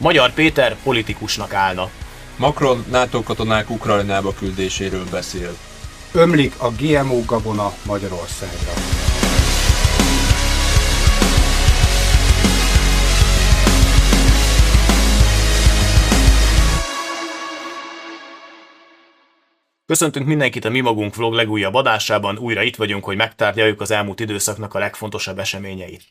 Magyar Péter politikusnak állna. Macron NATO katonák Ukrajnába küldéséről beszél. Ömlik a GMO gabona Magyarországra. Köszöntünk mindenkit a Mi Magunk vlog legújabb adásában, újra itt vagyunk, hogy megtárgyaljuk az elmúlt időszaknak a legfontosabb eseményeit.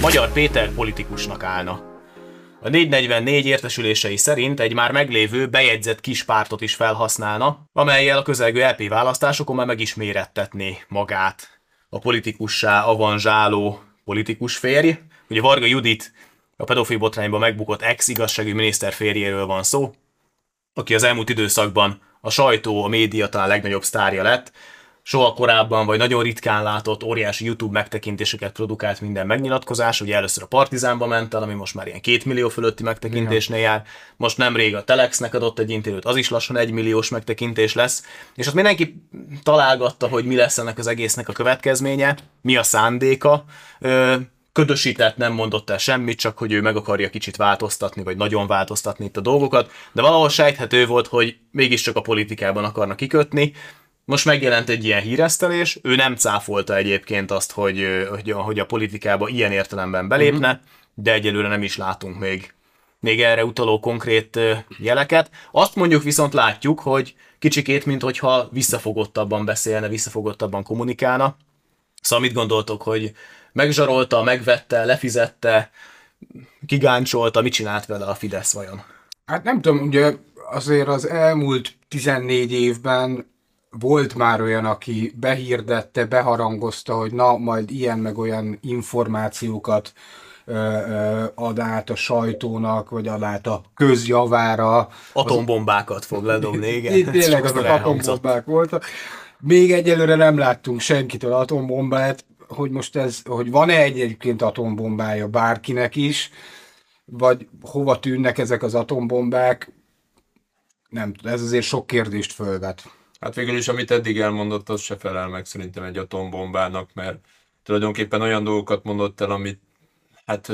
Magyar Péter politikusnak állna. A 444 értesülései szerint egy már meglévő, bejegyzett kis pártot is felhasználna, amelyel a közelgő LP választásokon már meg magát. A politikussá avanzsáló politikus férj, ugye Varga Judit a pedofil botrányban megbukott ex-igazságügyi miniszter férjéről van szó, aki az elmúlt időszakban a sajtó, a média talán legnagyobb sztárja lett, soha korábban, vagy nagyon ritkán látott óriási YouTube megtekintéseket produkált minden megnyilatkozás. Ugye először a Partizánba ment el, ami most már ilyen két millió fölötti megtekintésnél jár. Most nemrég a Telexnek adott egy interjút, az is lassan egy milliós megtekintés lesz. És ott mindenki találgatta, hogy mi lesz ennek az egésznek a következménye, mi a szándéka. Ködösített, nem mondott el semmit, csak hogy ő meg akarja kicsit változtatni, vagy nagyon változtatni itt a dolgokat, de valahol sejthető volt, hogy mégiscsak a politikában akarnak kikötni, most megjelent egy ilyen híresztelés, ő nem cáfolta egyébként azt, hogy, hogy, hogy a politikába ilyen értelemben belépne, uh-huh. de egyelőre nem is látunk még, még erre utaló konkrét jeleket. Azt mondjuk viszont látjuk, hogy kicsikét, mint hogyha visszafogottabban beszélne, visszafogottabban kommunikálna. Szóval mit gondoltok, hogy megzsarolta, megvette, lefizette, kigáncsolta, mit csinált vele a Fidesz vajon? Hát nem tudom, ugye azért az elmúlt 14 évben volt már olyan, aki behirdette, beharangozta, hogy na, majd ilyen meg olyan információkat ad át a sajtónak, vagy ad át a közjavára. Atombombákat fog ledobni, igen. Tényleg azok atombombák voltak. Még egyelőre nem láttunk senkitől atombombát, hogy most ez, hogy van-e egyébként atombombája bárkinek is, vagy hova tűnnek ezek az atombombák, nem ez azért sok kérdést fölvet. Hát végül is, amit eddig elmondott, az se felel meg szerintem egy atombombának, mert tulajdonképpen olyan dolgokat mondott el, amit hát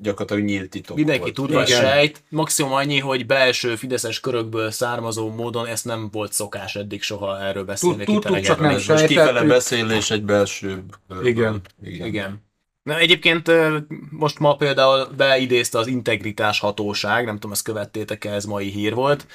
gyakorlatilag nyílt titok Mindenki volt. tud, vagy sejt. Maximum annyi, hogy belső fideszes körökből származó módon ezt nem volt szokás eddig soha erről beszélni. Tud, tud, csak nem Most kifele beszélés egy belső... Igen. Igen. Igen. Na, egyébként most ma például beidézte az integritás hatóság, nem tudom, ezt követtétek-e, ez mai hír volt,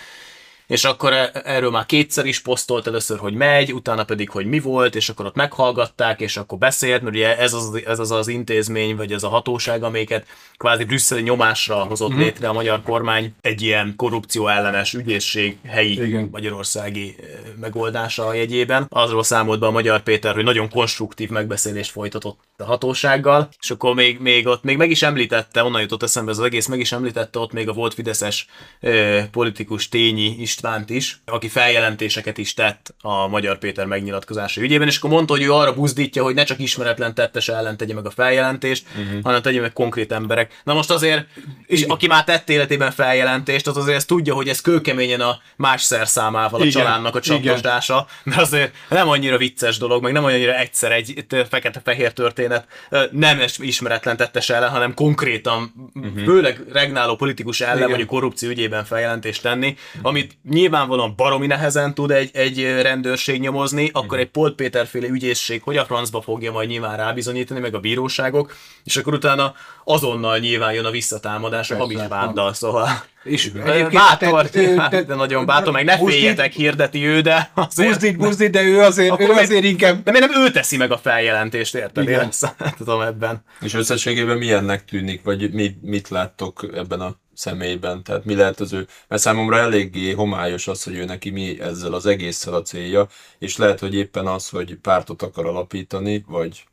és akkor e- erről már kétszer is posztolt először, hogy megy, utána pedig, hogy mi volt, és akkor ott meghallgatták, és akkor beszélt, mert ugye ez az ez az, az intézmény, vagy ez a hatóság, amiket kvázi brüsszeli nyomásra hozott mm. létre a magyar kormány, egy ilyen korrupció ellenes ügyészség helyi Igen. magyarországi e, megoldása a jegyében. Azról számolt be a Magyar Péter, hogy nagyon konstruktív megbeszélést folytatott a hatósággal, és akkor még, még ott még meg is említette, onnan jutott eszembe ez az egész, meg is említette ott még a volt Fideszes ö, politikus Tényi Istvánt is, aki feljelentéseket is tett a Magyar Péter megnyilatkozása ügyében, és akkor mondta, hogy ő arra buzdítja, hogy ne csak ismeretlen tettes ellen tegye meg a feljelentést, uh-huh. hanem tegye meg konkrét emberek. Na most azért, és aki már tett életében feljelentést, az azért ezt tudja, hogy ez kőkeményen a más szerszámával a Igen. családnak a csapdosdása, mert azért nem annyira vicces dolog, meg nem annyira egyszer egy fekete-fehér történet történet nem ismeretlen tettes ellen, hanem konkrétan, uh-huh. főleg regnáló politikus ellen, Igen. vagy a korrupció ügyében feljelentést tenni, amit nyilvánvalóan baromi nehezen tud egy, egy rendőrség nyomozni, akkor egy Polt Péter féle ügyészség hogy a francba fogja majd nyilván rábizonyítani, meg a bíróságok, és akkor utána azonnal nyilván jön a visszatámadás a hamis váddal, szóval és bátor, te, de nagyon bátor, meg ne féljetek, hirdeti ő, de azért... Buzdít, buzdít, de ő azért, ő azért inkább... De miért nem ő teszi meg a feljelentést, érted? Igen. Én tudom ebben. És összességében milyennek tűnik, vagy mit, mit láttok ebben a személyben? Tehát mi lehet az ő... Mert számomra eléggé homályos az, hogy ő neki mi ezzel az egésszel a célja, és lehet, hogy éppen az, hogy pártot akar alapítani, vagy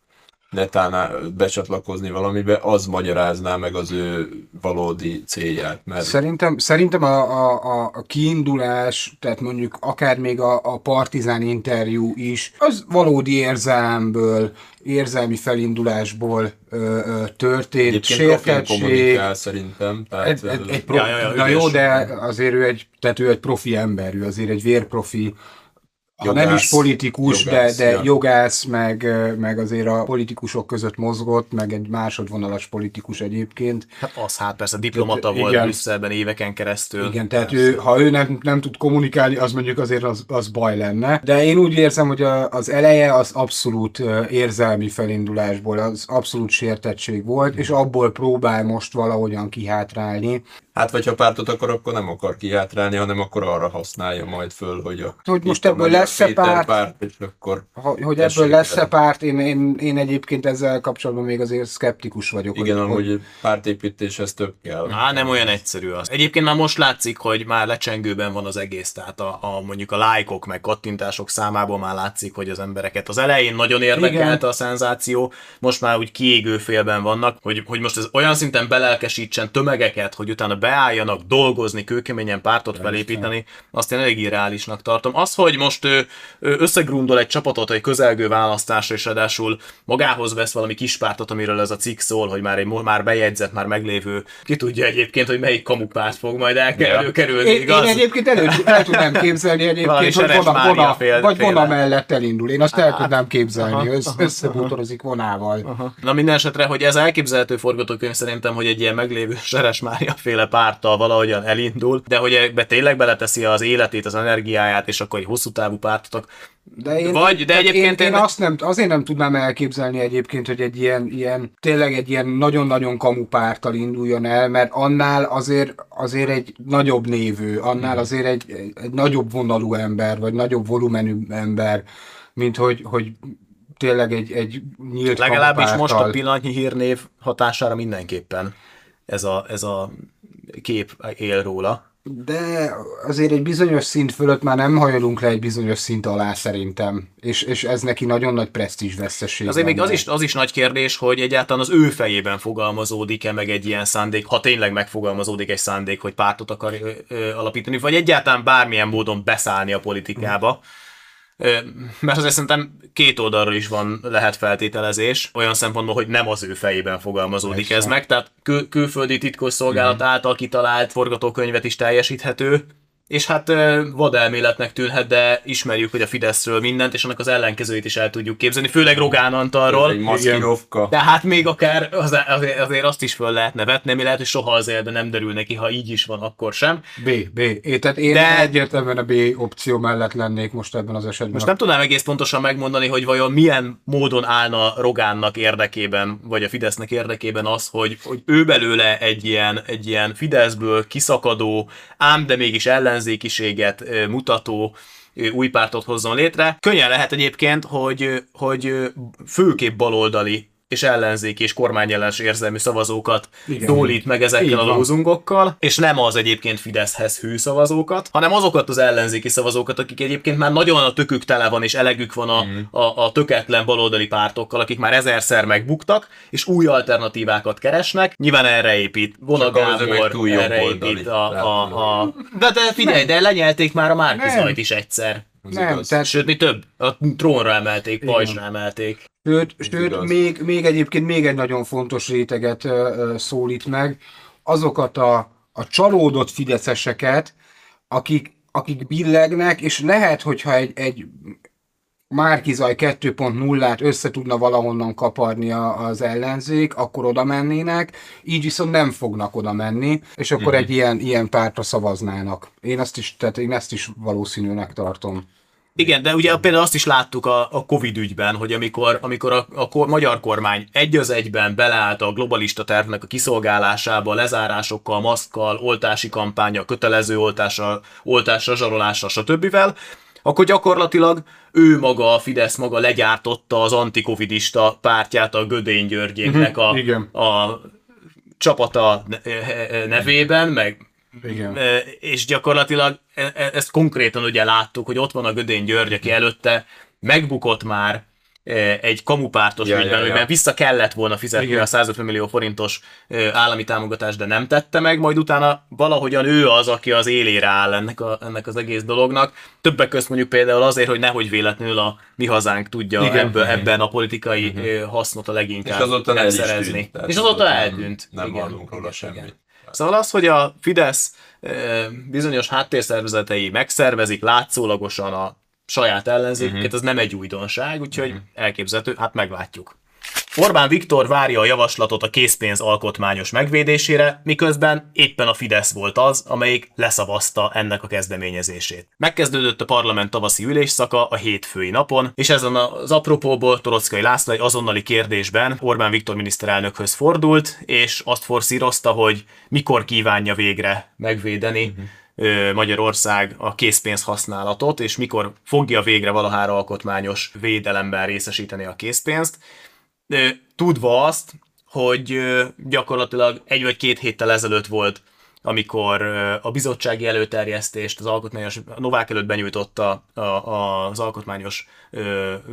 netán becsatlakozni valamibe, az magyarázná meg az ő valódi célját. Mert... Szerintem, szerintem a, a, a kiindulás, tehát mondjuk akár még a, a partizán interjú is, az valódi érzelemből, érzelmi felindulásból ö, ö, történt. Egyébként sértettség. kommunikál szerintem. Tehát, egy, egy, egy pro... ja, ja, ja, Na jó, de azért ő egy, tehát ő egy profi ember, ő azért egy vérprofi, ha nem is politikus, jogász, de, de ja. jogász, meg, meg azért a politikusok között mozgott, meg egy másodvonalas politikus egyébként. Hát az, hát persze diplomata Tehát, volt igen. Brüsszelben éveken keresztül. Igen, tehát ő, ha ő nem, nem tud kommunikálni, az mondjuk azért az, az baj lenne. De én úgy érzem, hogy a, az eleje az abszolút érzelmi felindulásból, az abszolút sértettség volt, és abból próbál most valahogyan kihátrálni. Hát, vagy ha pártot akar, akkor nem akar kihátrálni, hanem akkor arra használja majd föl, hogy a Hogy most ebből lesz-e párt? párt, és akkor hogy Tessék, ebből lesz-e párt, én, én, én egyébként ezzel kapcsolatban még azért szkeptikus vagyok. igen, hogy, amúgy pártépítéshez több kell. Á, nem olyan egyszerű az. Egyébként már most látszik, hogy már lecsengőben van az egész, tehát a, a mondjuk a lájkok meg kattintások számából már látszik, hogy az embereket az elején nagyon érdekelte a szenzáció, most már úgy kiégő félben vannak, hogy, hogy most ez olyan szinten belelkesítsen tömegeket, hogy utána beálljanak dolgozni, kőkeményen pártot felépíteni, azt én elég irreálisnak tartom. Az, hogy most ő, ő összegrundol egy csapatot egy közelgő választásra, és ráadásul magához vesz valami kis pártot, amiről ez a cikk szól, hogy már egy már bejegyzett, már meglévő, ki tudja egyébként, hogy melyik kamupárt fog majd el- Ja. előkerülni, én, igaz? én egyébként elő, el tudnám képzelni egyébként, hogy vona, vona, fél- vagy vona mellett elindul. Én azt el tudnám képzelni, aha, össz, összebútorozik vonával. Na minden esetre, hogy ez elképzelhető forgatókönyv szerintem, hogy egy ilyen meglévő Seres Mária féle párttal valahogyan elindul, de hogy ebbe tényleg beleteszi az életét, az energiáját, és akkor egy hosszú távú pártot, De én, Vagy, de egyébként én, én én- azt nem, azért nem tudnám elképzelni egyébként, hogy egy ilyen, ilyen tényleg egy ilyen nagyon-nagyon kamu párttal induljon el, mert annál azért, azért egy nagyobb névő, annál azért egy, egy, egy nagyobb vonalú ember, vagy nagyobb volumenű ember, mint hogy, hogy tényleg egy, egy nyílt Legalábbis most a pillanatnyi hírnév hatására mindenképpen ez a, ez a kép él róla. De azért egy bizonyos szint fölött már nem hajolunk le egy bizonyos szint alá szerintem. És, és ez neki nagyon nagy presztízs veszteség. Azért még az is, az is nagy kérdés, hogy egyáltalán az ő fejében fogalmazódik-e meg egy ilyen szándék, ha tényleg megfogalmazódik egy szándék, hogy pártot akar ö, ö, alapítani, vagy egyáltalán bármilyen módon beszállni a politikába. Ö, Mert azért szerintem két oldalról is van, lehet feltételezés, olyan szempontból, hogy nem az ő fejében fogalmazódik ez meg, tehát kül- külföldi titkosszolgálat által kitalált forgatókönyvet is teljesíthető, és hát vadelméletnek tűnhet, de ismerjük, hogy a Fideszről mindent, és annak az ellenkezőit is el tudjuk képzelni, főleg Rogán Antalról. Egy maszkirovka. De hát még akár az, azért, azért azt is föl lehetne vetni, mi lehet, hogy soha az életben nem derül neki, ha így is van, akkor sem. B, B. É, tehát én De- egyértelműen a B opció mellett lennék most ebben az esetben. Most nem tudnám egész pontosan megmondani, hogy vajon milyen módon állna Rogánnak érdekében, vagy a Fidesznek érdekében az, hogy, hogy ő belőle egy ilyen, egy ilyen Fideszből kiszakadó, ám de mégis ellenzékiséget mutató új pártot hozzon létre. Könnyen lehet egyébként, hogy, hogy főképp baloldali és ellenzéki és kormányellenes érzelmű szavazókat Igen. dólít meg ezekkel Így a lózungokkal, és nem az egyébként Fideszhez hű szavazókat, hanem azokat az ellenzéki szavazókat, akik egyébként már nagyon a tökük tele van, és elegük van a, Mhm. a, a töketlen baloldali pártokkal, akik már ezerszer megbuktak, és új alternatívákat keresnek. Nyilván erre épít Vona Gábor, túl erre épít a, a, a... De, de figyelj, de lenyelték már a Márkizajt is egyszer. Nem, igaz. tehát Sőt, mi több? A trónra emelték, pajzsra emelték. Sőt, sőt igaz. még, még egyébként még egy nagyon fontos réteget ö, ö, szólít meg, azokat a, a csalódott fideszeseket, akik, akik billegnek, és lehet, hogyha egy, egy Márkizaj 2.0-át össze tudna valahonnan kaparni az ellenzék, akkor oda mennének, így viszont nem fognak oda menni, és akkor egy ilyen, ilyen pártra szavaznának. Én azt is, tehát én ezt is valószínűnek tartom. Igen, de ugye például azt is láttuk a, a Covid ügyben, hogy amikor, amikor a, a kor, magyar kormány egy az egyben beleállt a globalista tervnek a kiszolgálásába, lezárásokkal, maszkkal, oltási kampánya, kötelező oltással, oltásra, zsarolással, stb. akkor gyakorlatilag ő maga, a Fidesz maga legyártotta az antikovidista pártját a Gödény Györgyéknek a, igen. a csapata ne- nevében, meg Igen. És gyakorlatilag e- e- ezt konkrétan ugye láttuk, hogy ott van a Gödény György, aki előtte megbukott már e, egy kamupártos Ja, ügyben, ja, ja. amiben vissza kellett volna fizetni Igen. a 150 millió forintos e, állami támogatást, de nem tette meg, majd utána valahogyan ő az, aki az élére áll ennek, a, ennek az egész dolognak. Többek közt mondjuk például azért, hogy nehogy véletlenül a mi hazánk tudja Igen. ebből, ebben a politikai e, hasznot a leginkább És azóta el is megszerezni. tűnt. Tehát És azóta nem- eltűnt. Nem Igen. hallunk róla semmit. Szóval az, hogy a Fidesz bizonyos háttérszervezetei megszervezik látszólagosan a saját ellenzéküket, uh-huh. ez nem egy újdonság, úgyhogy uh-huh. elképzelhető, hát meglátjuk. Orbán Viktor várja a javaslatot a készpénz alkotmányos megvédésére, miközben éppen a Fidesz volt az, amelyik leszavazta ennek a kezdeményezését. Megkezdődött a parlament tavaszi ülésszaka a hétfői napon, és ezen az apropóból Torockai László egy azonnali kérdésben Orbán Viktor miniszterelnökhöz fordult, és azt forszírozta, hogy mikor kívánja végre megvédeni uh-huh. Magyarország a készpénz használatot, és mikor fogja végre valahára alkotmányos védelemben részesíteni a készpénzt tudva azt, hogy gyakorlatilag egy vagy két héttel ezelőtt volt, amikor a bizottsági előterjesztést az alkotmányos, a Novák előtt benyújtotta a, a, az alkotmányos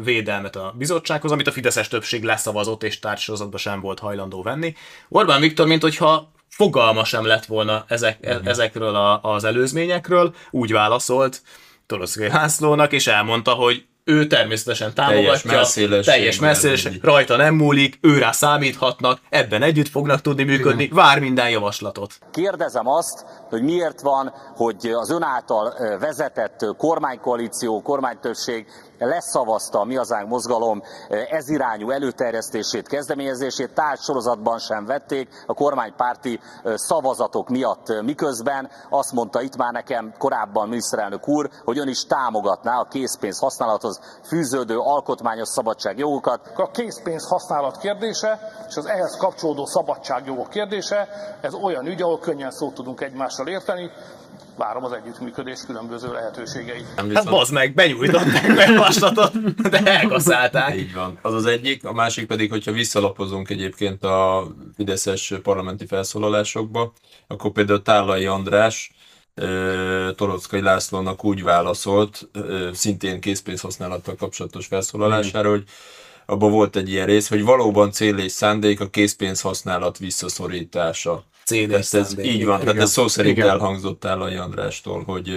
védelmet a bizottsághoz, amit a Fideszes többség leszavazott és társadalmatban sem volt hajlandó venni. Orbán Viktor, mint hogyha fogalma sem lett volna ezek, uh-huh. ezekről a, az előzményekről, úgy válaszolt Toroszkai Lászlónak, és elmondta, hogy ő természetesen támogatja, teljes teljes messzélesség, rajta nem múlik, őrá számíthatnak, ebben együtt fognak tudni működni, vár minden javaslatot. Kérdezem azt, hogy miért van, hogy az ön által vezetett kormánykoalíció, kormánytöbbség leszavazta a Mi Hazánk mozgalom ezirányú előterjesztését, kezdeményezését, sorozatban sem vették a kormánypárti szavazatok miatt, miközben azt mondta itt már nekem korábban miniszterelnök úr, hogy ön is támogatná a készpénz használathoz fűződő alkotmányos szabadságjogokat. A készpénz használat kérdése és az ehhez kapcsolódó szabadságjogok kérdése, ez olyan ügy, ahol könnyen szót tudunk egymással érteni, várom az együttműködés különböző lehetőségeit. Hát bazd meg, benyújtották meg javaslatot, de elkaszálták. Így van. Az az egyik, a másik pedig, hogyha visszalapozunk egyébként a Fideszes parlamenti felszólalásokba, akkor például Tálai András Torockai Lászlónak úgy válaszolt, szintén készpénzhasználattal kapcsolatos felszólalására, hogy abban volt egy ilyen rész, hogy valóban cél és szándék a készpénz használat visszaszorítása. Cél és ez így van, tehát ez szó szerint Igen. elhangzott a Andrástól, hogy,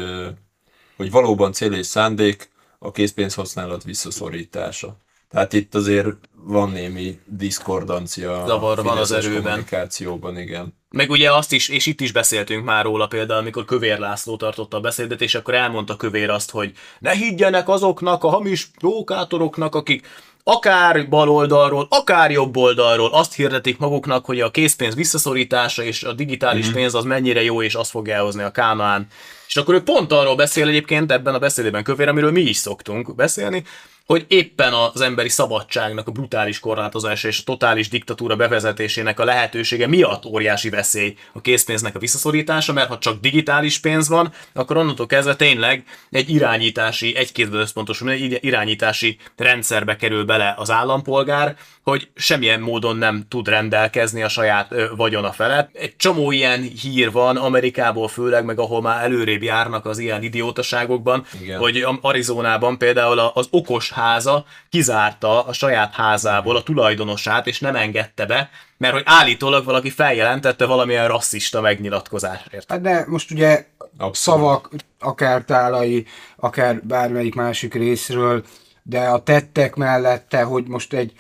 hogy valóban cél és szándék a készpénz használat visszaszorítása. Tehát itt azért van némi diszkordancia Zavar van az erőben. kommunikációban, igen. Meg ugye azt is, és itt is beszéltünk már róla például, amikor Kövér László tartotta a beszédet, és akkor elmondta Kövér azt, hogy ne higgyenek azoknak a hamis prókátoroknak, akik akár bal oldalról, akár jobb oldalról azt hirdetik maguknak, hogy a készpénz visszaszorítása és a digitális mm. pénz az mennyire jó, és azt fogja elhozni a Kánaán. És akkor ő pont arról beszél egyébként ebben a beszédében Kövér, amiről mi is szoktunk beszélni, hogy éppen az emberi szabadságnak a brutális korlátozása és a totális diktatúra bevezetésének a lehetősége miatt óriási veszély a készpénznek a visszaszorítása, mert ha csak digitális pénz van, akkor onnantól kezdve tényleg egy irányítási, egy kézből összpontosul, egy irányítási rendszerbe kerül bele az állampolgár, hogy semmilyen módon nem tud rendelkezni a saját ö, vagyona felett. Egy csomó ilyen hír van Amerikából főleg, meg ahol már előrébb járnak az ilyen idiótaságokban, Igen. hogy Arizonában például az okos háza kizárta a saját házából a tulajdonosát, és nem engedte be, mert hogy állítólag valaki feljelentette valamilyen rasszista megnyilatkozásért. Hát de most ugye Abszolút. szavak, akár tálai, akár bármelyik másik részről, de a tettek mellette, hogy most egy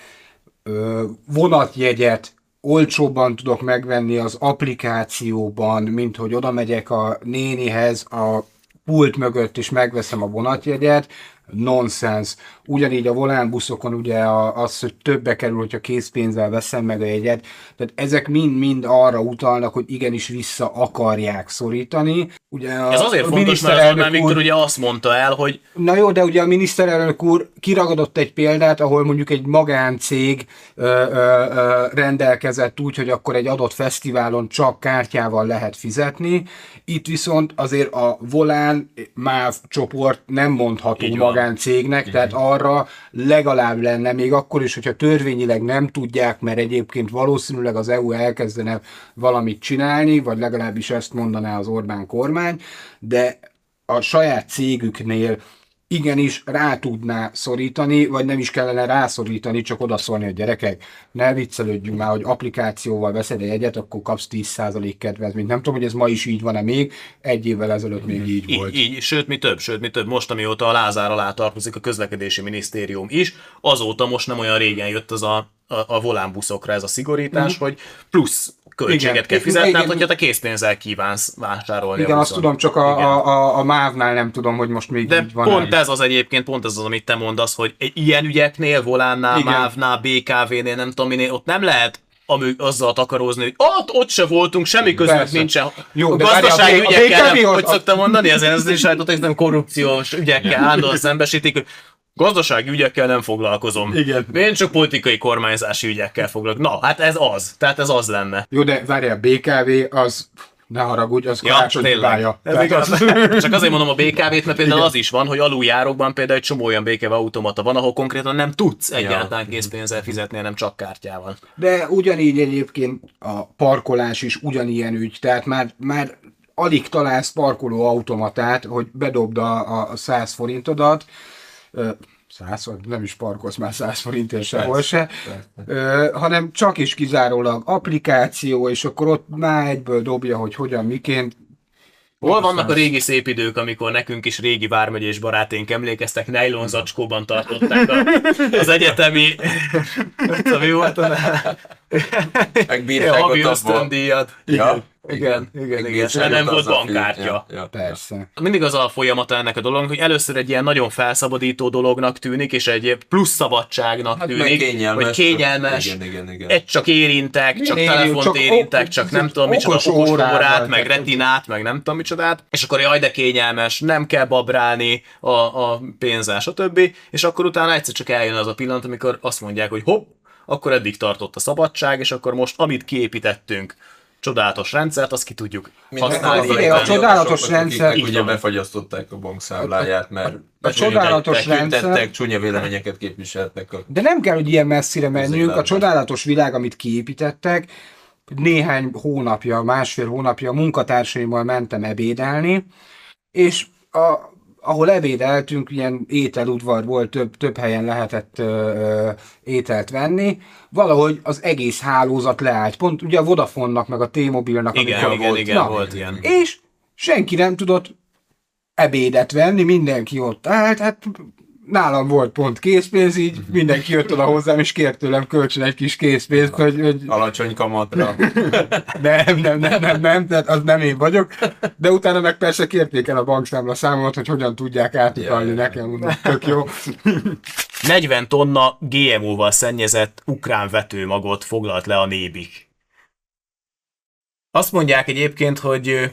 ö, vonatjegyet olcsóbban tudok megvenni az applikációban, mint hogy oda megyek a nénihez a pult mögött is megveszem a vonatjegyet, nonsens. Ugyanígy a volánbuszokon ugye az, hogy többe kerül, hogyha készpénzzel veszem meg a jegyet. Tehát ezek mind-mind arra utalnak, hogy igenis vissza akarják szorítani. Ugye a, Ez azért a fontos, mert az Orbán Viktor ugye azt mondta el, hogy... Na jó, de ugye a miniszterelnök úr kiragadott egy példát, ahol mondjuk egy magáncég ö, ö, ö, rendelkezett úgy, hogy akkor egy adott fesztiválon csak kártyával lehet fizetni. Itt viszont azért a Volán MÁV csoport nem mondható magáncégnek, tehát arra legalább lenne, még akkor is, hogyha törvényileg nem tudják, mert egyébként valószínűleg az EU elkezdene valamit csinálni, vagy legalábbis ezt mondaná az Orbán kormány, de a saját cégüknél igenis rá tudná szorítani, vagy nem is kellene rászorítani, csak odaszólni a gyerekek. Ne viccelődjünk már, hogy applikációval veszed egy egyet, akkor kapsz 10% kedvezményt. Nem tudom, hogy ez ma is így van-e még, egy évvel ezelőtt még így, így volt. Így, sőt, mi több, sőt, mi több. Most, amióta a Lázár alá tartozik a közlekedési minisztérium is, azóta most nem olyan régen jött az a a, a volánbuszokra ez a szigorítás, hogy plusz költséget Igen. kell fizetni, Igen. hát hogyha te készpénzzel kívánsz vásárolni. Igen, a azt tudom, csak a, Igen. a, a, a MÁV-nál nem tudom, hogy most még De így van. pont ez az egyébként, pont ez az, amit te mondasz, hogy egy ilyen ügyeknél, Volánnál, Igen. MÁV-nál, BKV-nél, nem tudom minél, ott nem lehet amű, azzal takarózni, hogy ott, ott se voltunk, semmi közünk Persze. nincsen. Jó, a gazdasági a a ügyekkel, BKV nem, hogy szoktam mondani, az is sajtot, nem korrupciós ügyekkel állandóan szembesítik, hogy gazdasági ügyekkel nem foglalkozom. Igen. Én csak politikai kormányzási ügyekkel foglalkozom. Na, hát ez az. Tehát ez az lenne. Jó, de várjál, BKV az, ne haragudj, az karácsony hibája. Ez Tehát igaz. az- Csak azért mondom a BKV-t, mert például az is van, hogy aluljárokban például egy csomó olyan BKV automata van, ahol konkrétan nem tudsz egyáltalán készpénzzel fizetni, hanem csak kártyával. De ugyanígy egyébként a parkolás is ugyanilyen ügy, tehát már, már alig találsz parkoló automatát, hogy bedobd a, a 100 forintodat, Ö, 100 vagy nem is parkolsz már 100 forintért sehol se, Ö, hanem csak is kizárólag applikáció, és akkor ott már egyből dobja, hogy hogyan, miként. Hol vannak a régi szép idők, amikor nekünk is régi vármegyés baráténk emlékeztek, nejlon zacskóban tartották a, az egyetemi... Tudom, mi volt a a Megbírták ott abba. ösztöndíjat. Ja. Igen, igen, igen. Megbírták De nem volt bankkártya. Ja, ja. Persze. Mindig az a folyamata ennek a dolognak, hogy először egy ilyen nagyon felszabadító dolognak tűnik, és egy plusz szabadságnak Hát tűnik, kényelmes. hogy kényelmes, Igen, igen, igen. egy csak érintek, csak Minél telefont csak érintek, ok- csak nem tudom micsoda, okos órát, meg retinát, meg nem tudom micsodát, és akkor jaj, de kényelmes, nem kell babrálni a, a pénzzel, stb. És akkor utána egyszer csak eljön az a pillanat, amikor azt mondják, hogy hopp, akkor eddig tartott a szabadság, és akkor most, amit kiépítettünk, csodálatos rendszert, azt ki tudjuk használni. figyelj, a csodálatos rendszer- ugye befagyasztották a bankszámláját, mert A csodálatos tekintettek, rendszer, csúnya véleményeket képviseltek. A... de nem kell, hogy ilyen messzire menjünk, a csodálatos világ, amit kiépítettek, néhány hónapja, másfél hónapja munkatársaimmal mentem ebédelni, és a, ahol ebédeltünk, ilyen ételudvar volt, több, több helyen lehetett ö, ételt venni, valahogy az egész hálózat leállt. Pont ugye a Vodafone-nak, meg a T-Mobilnak, Igen, amikor igen, volt. igen, Na, volt ilyen. És senki nem tudott ebédet venni, mindenki ott állt, hát nálam volt pont készpénz, így mindenki jött oda hozzám, és kért tőlem kölcsön egy kis készpénzt, hogy, hogy Alacsony kamatra. nem, nem, nem, nem, nem, tehát az nem én vagyok, de utána meg persze kérték el a bankszámla számomat, hogy hogyan tudják átutalni Ja, nekem, mondom, tök jó. 40 tonna GMO-val szennyezett ukrán vetőmagot foglalt le a nébik. Azt mondják egyébként, hogy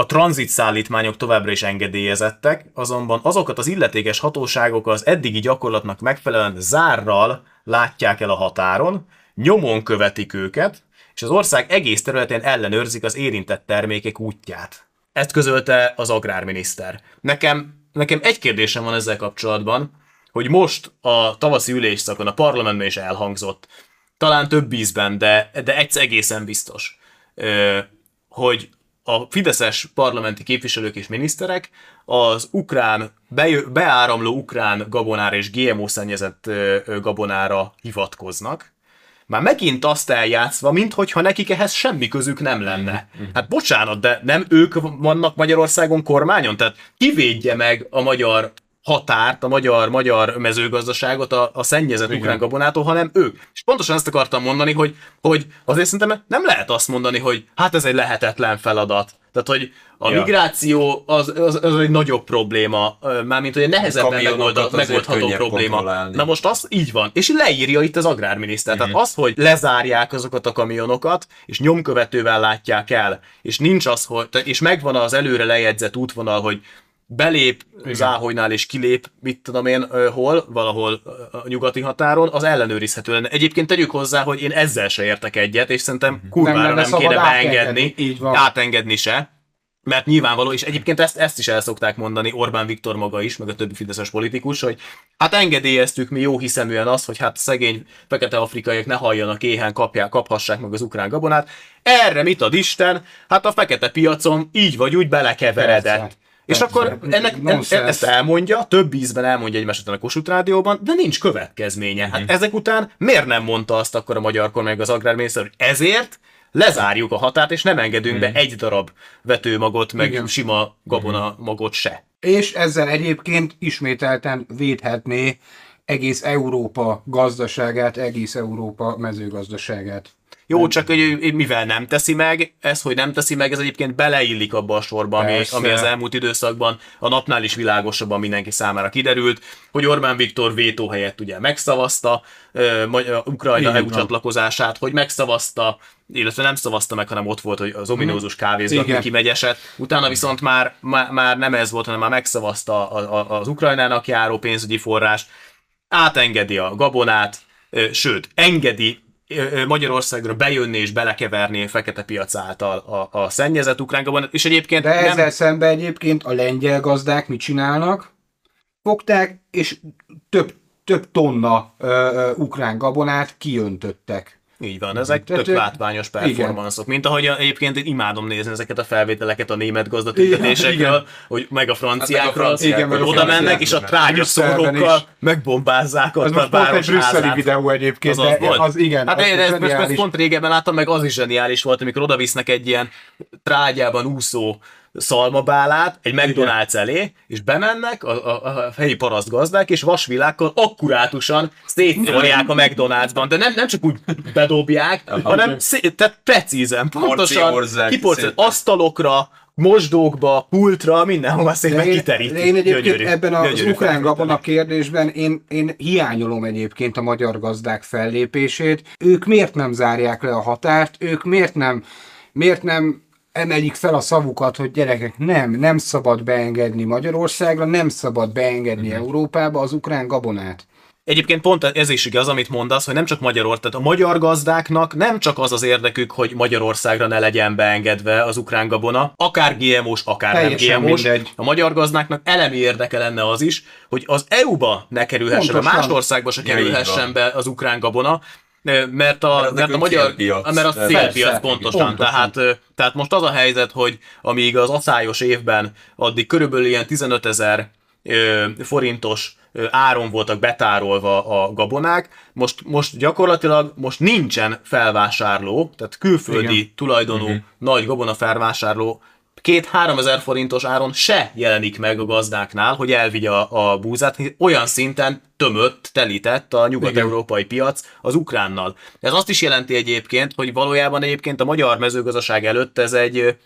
a tranzit szállítmányok továbbra is engedélyezettek, azonban azokat az illetékes hatóságok az eddigi gyakorlatnak megfelelően zárral látják el a határon, nyomon követik őket, és az ország egész területén ellenőrzik az érintett termékek útját. Ezt közölte az agrárminiszter. Nekem, nekem egy kérdésem van ezzel kapcsolatban, hogy most a tavaszi ülésszakon a parlamentben is elhangzott, talán több ízben, de, de egyszer egészen biztos, hogy a fideszes parlamenti képviselők és miniszterek az ukrán, beáramló ukrán gabonára és GMO szennyezett gabonára hivatkoznak, már megint azt eljátszva, minthogyha nekik ehhez semmi közük nem lenne. Hát bocsánat, de nem ők vannak Magyarországon kormányon? Tehát kivédje meg a magyar határt, a magyar, magyar mezőgazdaságot a, a szennyezett ukrán gabonától, hanem ők. És pontosan ezt akartam mondani, hogy, hogy azért szerintem nem lehet azt mondani, hogy hát ez egy lehetetlen feladat. Tehát, hogy a Ja. migráció az, az, az egy nagyobb probléma, mármint, hogy egy nehezebben megoldott, azért megoldható probléma. Na most az így van. És leírja itt az agrárminiszter. Tehát az, hogy lezárják azokat a kamionokat, és nyomkövetővel látják el, és nincs az, hogy, és megvan az előre lejegyzett útvonal, hogy belép Záhonynál és kilép, mit tudom én, hol, valahol a nyugati határon, az ellenőrizhető lenne. Egyébként tegyük hozzá, hogy én ezzel se értek egyet, és szerintem kurvára Nem nem, nem kéne beengedni, átengedni se. Mert nyilvánvaló, és egyébként ezt, ezt is el szokták mondani Orbán Viktor maga is, meg a többi fideszes politikus, hogy hát engedélyeztük mi jó hiszeműen azt, hogy hát szegény fekete afrikaiak ne halljanak éhen, kapják, kaphassák meg az ukrán gabonát. Erre mit ad Isten? Hát a fekete piacon így vagy úgy belekeveredett. Persze. És akkor ennek, en, Nonsense. ezt elmondja, több ízben elmondja egy esetben a Kossuth Rádióban, de nincs következménye. Hát Mhm. ezek után miért nem mondta azt akkor a magyar kormány, az agrárminiszter, hogy ezért lezárjuk a határt, és nem engedünk be egy darab vetőmagot, meg Mhm. Igen. Mhm. sima gabona magot se. És ezzel egyébként ismételten védhetné egész Európa gazdaságát, egész Európa mezőgazdaságát. Jó, csak hogy mivel nem teszi meg, ez, hogy nem teszi meg, ez egyébként beleillik abba a sorba, ami, Persze. ami az elmúlt időszakban a napnál is világosabban mindenki számára kiderült, hogy Orbán Viktor vétó helyett ugye megszavazta Magy- Ukrajna EU csatlakozását, hogy megszavazta, illetve nem szavazta meg, hanem ott volt, hogy az ominózus kávézgatni Igen. kimegyeset. Utána viszont már, már, már nem ez volt, hanem már megszavazta a- a- az Ukrajnának járó pénzügyi forrást, átengedi a gabonát, sőt, engedi Magyarországra bejönni és belekeverni a fekete piac által a, a szennyezett ukrán gabonát, és egyébként De nem, ezzel szemben egyébként a lengyel gazdák mit csinálnak? Fogták, és több, több tonna ö, ö, ukrán gabonát kiöntöttek. Így van, ezek Tehát, tök ö, látványos performanszok. Mint ahogy egyébként én imádom nézni ezeket a felvételeket a német gazdatüntetésekről, hogy meg a franciákról, franciák, Igen, meg hogy a oda mennek, és a Brüsszelben trágyaszórókkal is. megbombázzák ott a most pont egy város brüsszeli videó egyébként, Az az de volt? az igen. Hát az én ezt most, ezt pont régebben láttam, meg az is zseniális volt, amikor oda visznek egy ilyen trágyában úszó szalmabálát egy McDonald's elé, és bemennek a, a, a helyi parasztgazdák, és vasvilákkal akkurátusan szétszórják a McDonald'sban, de nem, nem csak úgy bedobják, hanem szé- tehát precízen, pontosan szépen. asztalokra, mosdókba, pultra, mindenhova szépen De én, kiterítik. de én egyébként Gyönyörű, ebben az gyönyörű ukrán gabona kérdésben én, én hiányolom egyébként a magyar gazdák fellépését. Ők miért nem zárják le a határt? Ők miért nem, miért nem emelik fel a szavukat, hogy gyerekek, nem, nem szabad beengedni Magyarországra, nem szabad beengedni Mhm. Európába az ukrán gabonát. Egyébként pont ez is igaz, amit mondasz, hogy nem csak Magyarország, tehát a magyar gazdáknak nem csak az az érdekük, hogy Magyarországra ne legyen beengedve az ukrán gabona, akár GMO-s, akár Teljesen nem GMO-s. mindegy. A magyar gazdáknak elemi érdeke lenne az is, hogy az EU-ba ne kerülhessen, a Pontosan. más országba se kerülhessen be az ukrán gabona, mert a, az mert a magyar, célpiac. mert a Persze. célpiac pontosan. Pontosan. Tehát, tehát most az a helyzet, hogy amíg az aszályos évben addig körülbelül ilyen 15 ezer forintos áron voltak betárolva a gabonák, most, most gyakorlatilag most nincsen felvásárló, tehát külföldi Igen. tulajdonú uh-huh. nagy gabona felvásárló két-három ezer forintos áron se jelenik meg a gazdáknál, hogy elvigye a, búzát, olyan szinten tömött, telített a nyugat-európai piac az ukránnal. Ez azt is jelenti egyébként, hogy valójában egyébként a magyar mezőgazdaság előtt ez egy,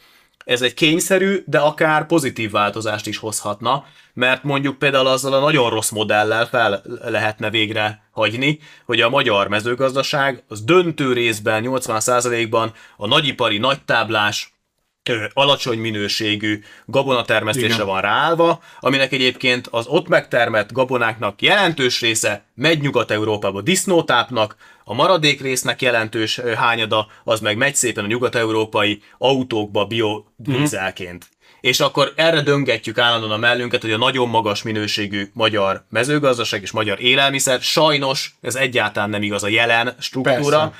ez egy kényszerű, de akár pozitív változást is hozhatna, mert mondjuk például azzal a nagyon rossz modellel fel lehetne végre hagyni, hogy a magyar mezőgazdaság az döntő részben, 80%-ban a nagyipari, nagytáblás, alacsony minőségű gabonatermesztésre Igen. van ráállva, aminek egyébként az ott megtermett gabonáknak jelentős része megy Nyugat-Európába disznótápnak, a maradék résznek jelentős hányada az meg megy szépen a nyugat-európai autókba biodízelként. És akkor erre döngetjük állandóan a mellünket, hogy a nagyon magas minőségű magyar mezőgazdaság és magyar élelmiszer, sajnos ez egyáltalán nem igaz a jelen struktúra,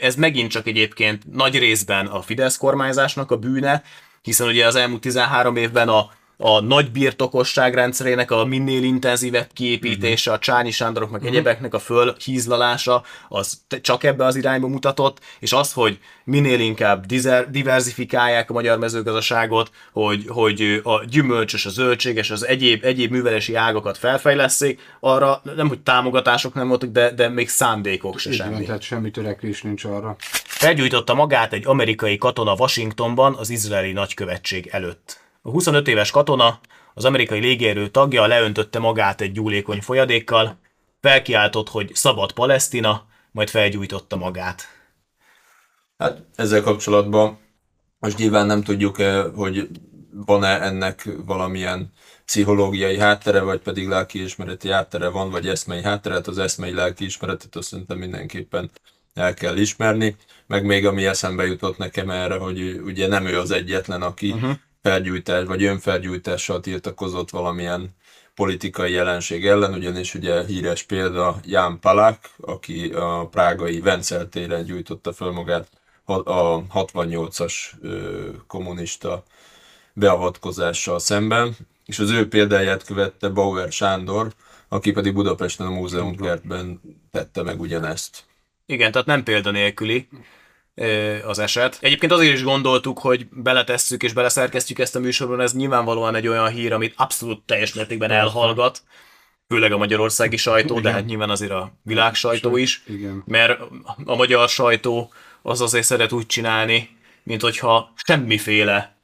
ez megint csak egyébként nagy részben a Fidesz kormányzásnak a bűne, hiszen ugye az elmúlt 13 évben a, a nagy birtokosság rendszerének a minél intenzívebb kiépítése, a Csányi Sándorok meg egyebeknek a fölhízlalása, az csak ebbe az irányba mutatott, és az, hogy minél inkább dizer, diversifikálják a magyar mezőgazdaságot, hogy, hogy a gyümölcsös, a zöldséges, az egyéb, egyéb művelési ágakat felfejleszték, arra nem, hogy támogatások nem voltak, de, de még szándékok se semmi. tehát semmi törekvés nincs arra. Felgyújtotta magát egy amerikai katona Washingtonban az izraeli nagykövetség előtt. A 25 éves katona, az amerikai légierő tagja leöntötte magát egy gyúlékony folyadékkal, felkiáltott, hogy szabad Palesztina, majd felgyújtotta magát. Hát ezzel kapcsolatban most nyilván nem tudjuk, eh, hogy van-e ennek valamilyen pszichológiai háttere, vagy pedig lelkiismereti háttere van, vagy eszmei háttere. Hát az eszmei lelkiismeretet azt szerintem mindenképpen el kell ismerni. Meg még ami eszembe jutott nekem erre, hogy ugye nem ő az egyetlen, aki uh-huh. Felgyújtás, vagy önfelgyújtással tiltakozott valamilyen politikai jelenség ellen, ugyanis ugye híres példa Ján Palák, aki a prágai Vencel téren gyújtotta fel magát a 68-as ö, kommunista beavatkozással szemben, és az ő példáját követte Bauer Sándor, aki pedig Budapesten a múzeumkertben tette meg ugyanezt. Igen, tehát nem példanélküli az eset. Egyébként azért is gondoltuk, hogy beletesszük és beleszerkesztjük ezt a műsorban, ez nyilvánvalóan egy olyan hír, amit abszolút teljes mértékben elhallgat, főleg a magyarországi sajtó, de hát nyilván azért a világ sajtó is, Igen. mert a magyar sajtó az azért szeret úgy csinálni, mint hogyha semmiféle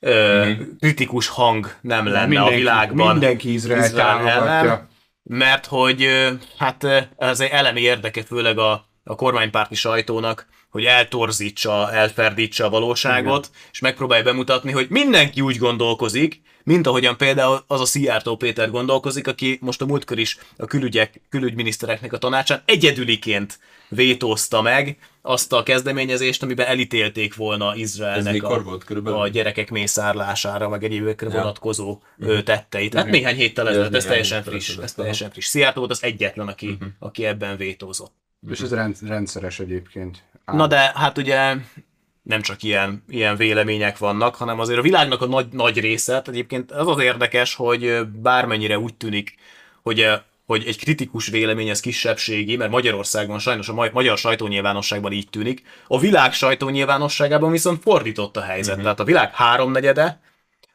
ö, kritikus hang nem lenne a Mindenki- világban. mindenki Izrael támogatja. mert hogy hát ez egy elemi érdeke főleg a, a kormánypárti sajtónak, hogy eltorzítsa, elferdítsa a valóságot, Igen. és megpróbálja bemutatni, hogy mindenki úgy gondolkozik, mint ahogyan például az a Szijjártó Péter gondolkozik, aki most a múltkor is a külügyek, külügyminisztereknek a tanácsán egyedüliként vétózta meg azt a kezdeményezést, amiben elítélték volna Izraelnek a, volt körülbelül? a gyerekek mészárlására, meg egyébekre Ja. vonatkozó ö, tetteit. Hát néhány héttel ezelőtt, ez néhány teljesen héttel friss, ez teljesen friss. Szijjártó volt az egyetlen, aki, aki ebben vétózott. És ez rend, rendszeres egyébként. Na de hát ugye nem csak ilyen, ilyen vélemények vannak, hanem azért a világnak a nagy, nagy része, tehát egyébként az az érdekes, hogy bármennyire úgy tűnik, hogy, hogy egy kritikus vélemény ez kisebbségi, mert Magyarországon sajnos a ma- magyar sajtónyilvánosságban így tűnik, a világ sajtónyilvánosságában viszont fordított a helyzet. Uh-huh. Tehát a világ háromnegyede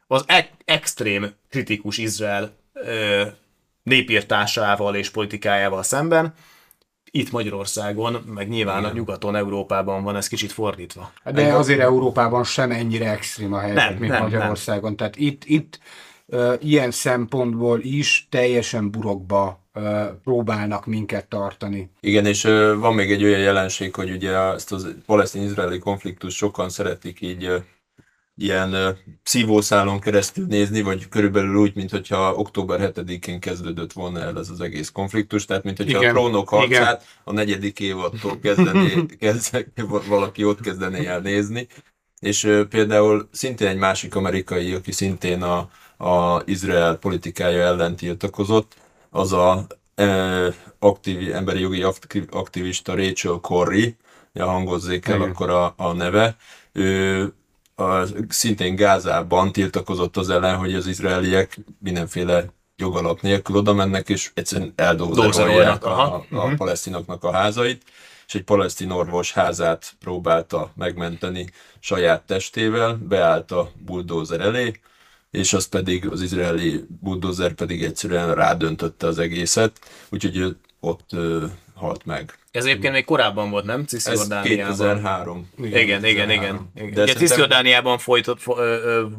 az e- extrém kritikus Izrael ö, népírtásával és politikájával szemben, itt Magyarországon, meg nyilván a nyugaton, Európában van ez kicsit fordítva. De azért Európában sem ennyire extrém a helyzet, Nem, mint nem, Magyarországon. Tehát itt, itt uh, ilyen szempontból is teljesen burokba próbálnak minket tartani. Igen, és ö, van még egy olyan jelenség, hogy ugye ezt az palesztin-izraeli konfliktus sokan szeretik így ö, ilyen szívószálon keresztül nézni, vagy körülbelül úgy, mint hogyha október 7-én kezdődött volna el ez az egész konfliktus, tehát mint hogyha Igen, a trónok igen. harcát a negyedik évadtól kezdené, kezd, valaki ott kezdené el nézni. És például szintén egy másik amerikai, aki szintén a, a Izrael politikája ellen tiltakozott, az a e, aktív, emberi jogi aktivista Rachel Corrie, ja, hangozzék el Igen. akkor a, a neve, ő a, szintén Gázában tiltakozott az ellen, hogy az izraeliek mindenféle jogalap nélkül oda mennek, és egyszerűen eldózerolják a, a, a palesztinoknak a házait, és egy palesztin orvos házát próbálta megmenteni saját testével, beállt a buldózer elé, és az pedig az izraeli bulldozer pedig egyszerűen rádöntötte az egészet, úgyhogy ott ö, halt meg. Ez egyébként még korábban volt, nem? Ez Cisziordániában. 2003. Igen, igen, igen. 2003. igen. De Ugye szerintem- folytat,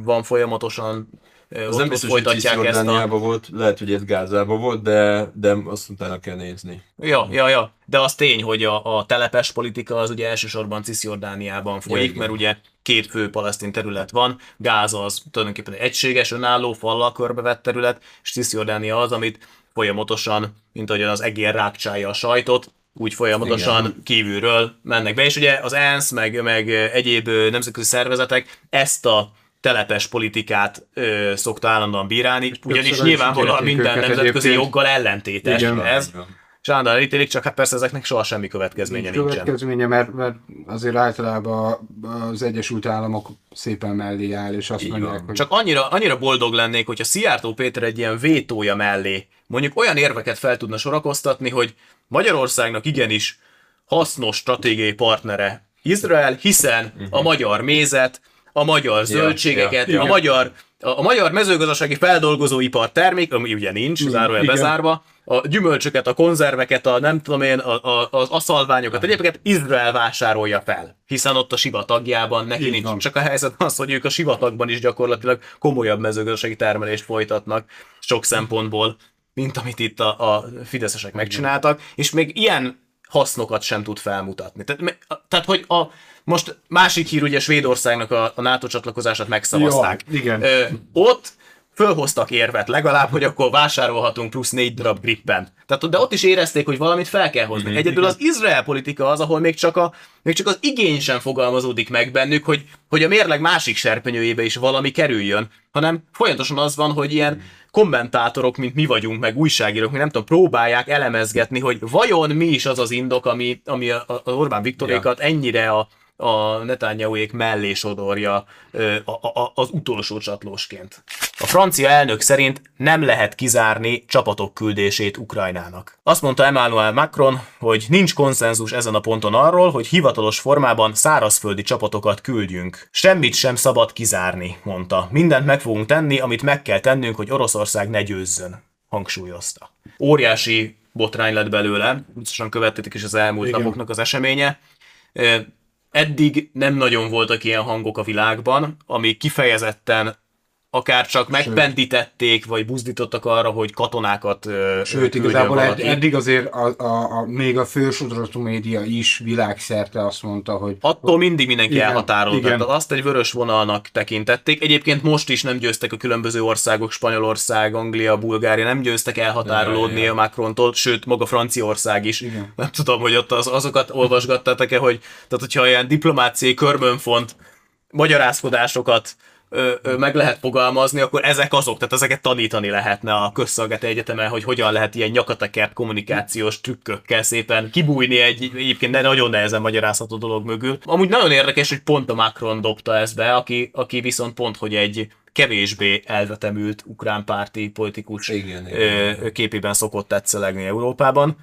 van folyamatosan, Az ott, nem biztos, hogy folytatják ezt a... Volt, lehet, hogy ez Gázában volt, de, de azt utána kell nézni. Ja, ja, ja. De az tény, hogy a, a telepes politika az ugye elsősorban Cisziordániában folyik, igen. mert ugye két fő palesztin terület van, Gáza az tulajdonképpen egy egységes, önálló, fallal körbevett terület, és Cisziordánia az, amit folyamatosan, mint ahogyan az egér rákcsálja a sajtot, úgy folyamatosan Igen. kívülről mennek be, és ugye az ENSZ, meg, meg egyéb nemzetközi szervezetek ezt a telepes politikát ö, szokta állandóan bírálni, ugyanis nyilvánvalóan minden nemzetközi joggal ellentétes Igen. ez, van. És állandóan elítélik, csak hát persze ezeknek soha semmi következménye nincsen. Következménye, mert, mert azért általában az Egyesült Államok szépen mellé áll, és azt Így mondják, van. hogy Csak annyira, annyira boldog lennék, hogyha Szijjártó Péter egy ilyen vétója mellé mondjuk olyan érveket fel tudna sorakoztatni, hogy Magyarországnak igenis hasznos stratégiai partnere Izrael, hiszen a magyar mézet, a magyar zöldségeket, ja, ja. a magyar a, a magyar mezőgazdasági feldolgozóipar termék, ami ugye nincs, igen. bezárva, a gyümölcsöket, a konzerveket, a nem tudom én, a, a, az aszalványokat, egyébként Izrael vásárolja fel, hiszen ott a sivatagjában neki Így nincs. van. Csak a helyzet az, hogy ők a sivatagban is gyakorlatilag komolyabb mezőgazdasági termelést folytatnak sok szempontból, mint amit itt a, a fideszesek megcsináltak, és még ilyen hasznokat sem tud felmutatni. Tehát, tehát hogy a, most másik hír, ugye Svédországnak a, a NATO csatlakozását megszavazták. Ja, igen. Ö, ott fölhoztak érvet legalább, hogy akkor vásárolhatunk plusz négy darab grippen. Tehát, de ott is érezték, hogy valamit fel kell hozni. Egyedül az Izrael politika az, ahol még csak, a, még csak az igény sem fogalmazódik meg bennük, hogy, hogy a mérleg másik serpenyőjébe is valami kerüljön, hanem folyamatosan az van, hogy ilyen kommentátorok, mint mi vagyunk, meg újságírók, mi nem tudom, próbálják elemezgetni, hogy vajon mi is az az indok, ami, ami a, a Orbán Viktorékat ennyire a, a Netanyahuék mellé sodorja ö, a, a, az utolsó csatlósként. A francia elnök szerint nem lehet kizárni csapatok küldését Ukrajnának. Azt mondta Emmanuel Macron, hogy nincs konszenzus ezen a ponton arról, hogy hivatalos formában szárazföldi csapatokat küldjünk. Semmit sem szabad kizárni, mondta. Mindent meg fogunk tenni, amit meg kell tennünk, hogy Oroszország ne győzzön hangsúlyozta. Óriási botrány lett belőle, biztosan követtétek is az elmúlt Igen. napoknak az eseménye. Eddig nem nagyon voltak ilyen hangok a világban, ami kifejezetten akár csak megpendítették, vagy buzdítottak arra, hogy katonákat Sőt, igazából valaki. eddig azért a, a, a, még a fősodratú média is világszerte azt mondta, hogy... Attól mindig mindenki igen. Tehát azt egy vörös vonalnak tekintették. Egyébként most is nem győztek a különböző országok, Spanyolország, Anglia, Bulgária, nem győztek elhatárolódni igen, a Macrontól, sőt, maga Franciaország is. Igen. Nem tudom, hogy ott az, azokat olvasgattátok-e, hogy tehát, hogyha ilyen diplomáciai körmönfont magyarázkodásokat ö, ö, meg lehet fogalmazni, akkor ezek azok, tehát ezeket tanítani lehetne a közszolgálati egyetemen, hogy hogyan lehet ilyen nyakatekert kommunikációs trükkökkel szépen kibújni egy egyébként de nagyon nehezen magyarázható dolog mögül. Amúgy nagyon érdekes, hogy pont a Macron dobta ezt be, aki, aki viszont pont, hogy egy kevésbé elvetemült ukrán párti politikus igen, igen. képében szokott tetszelegni Európában.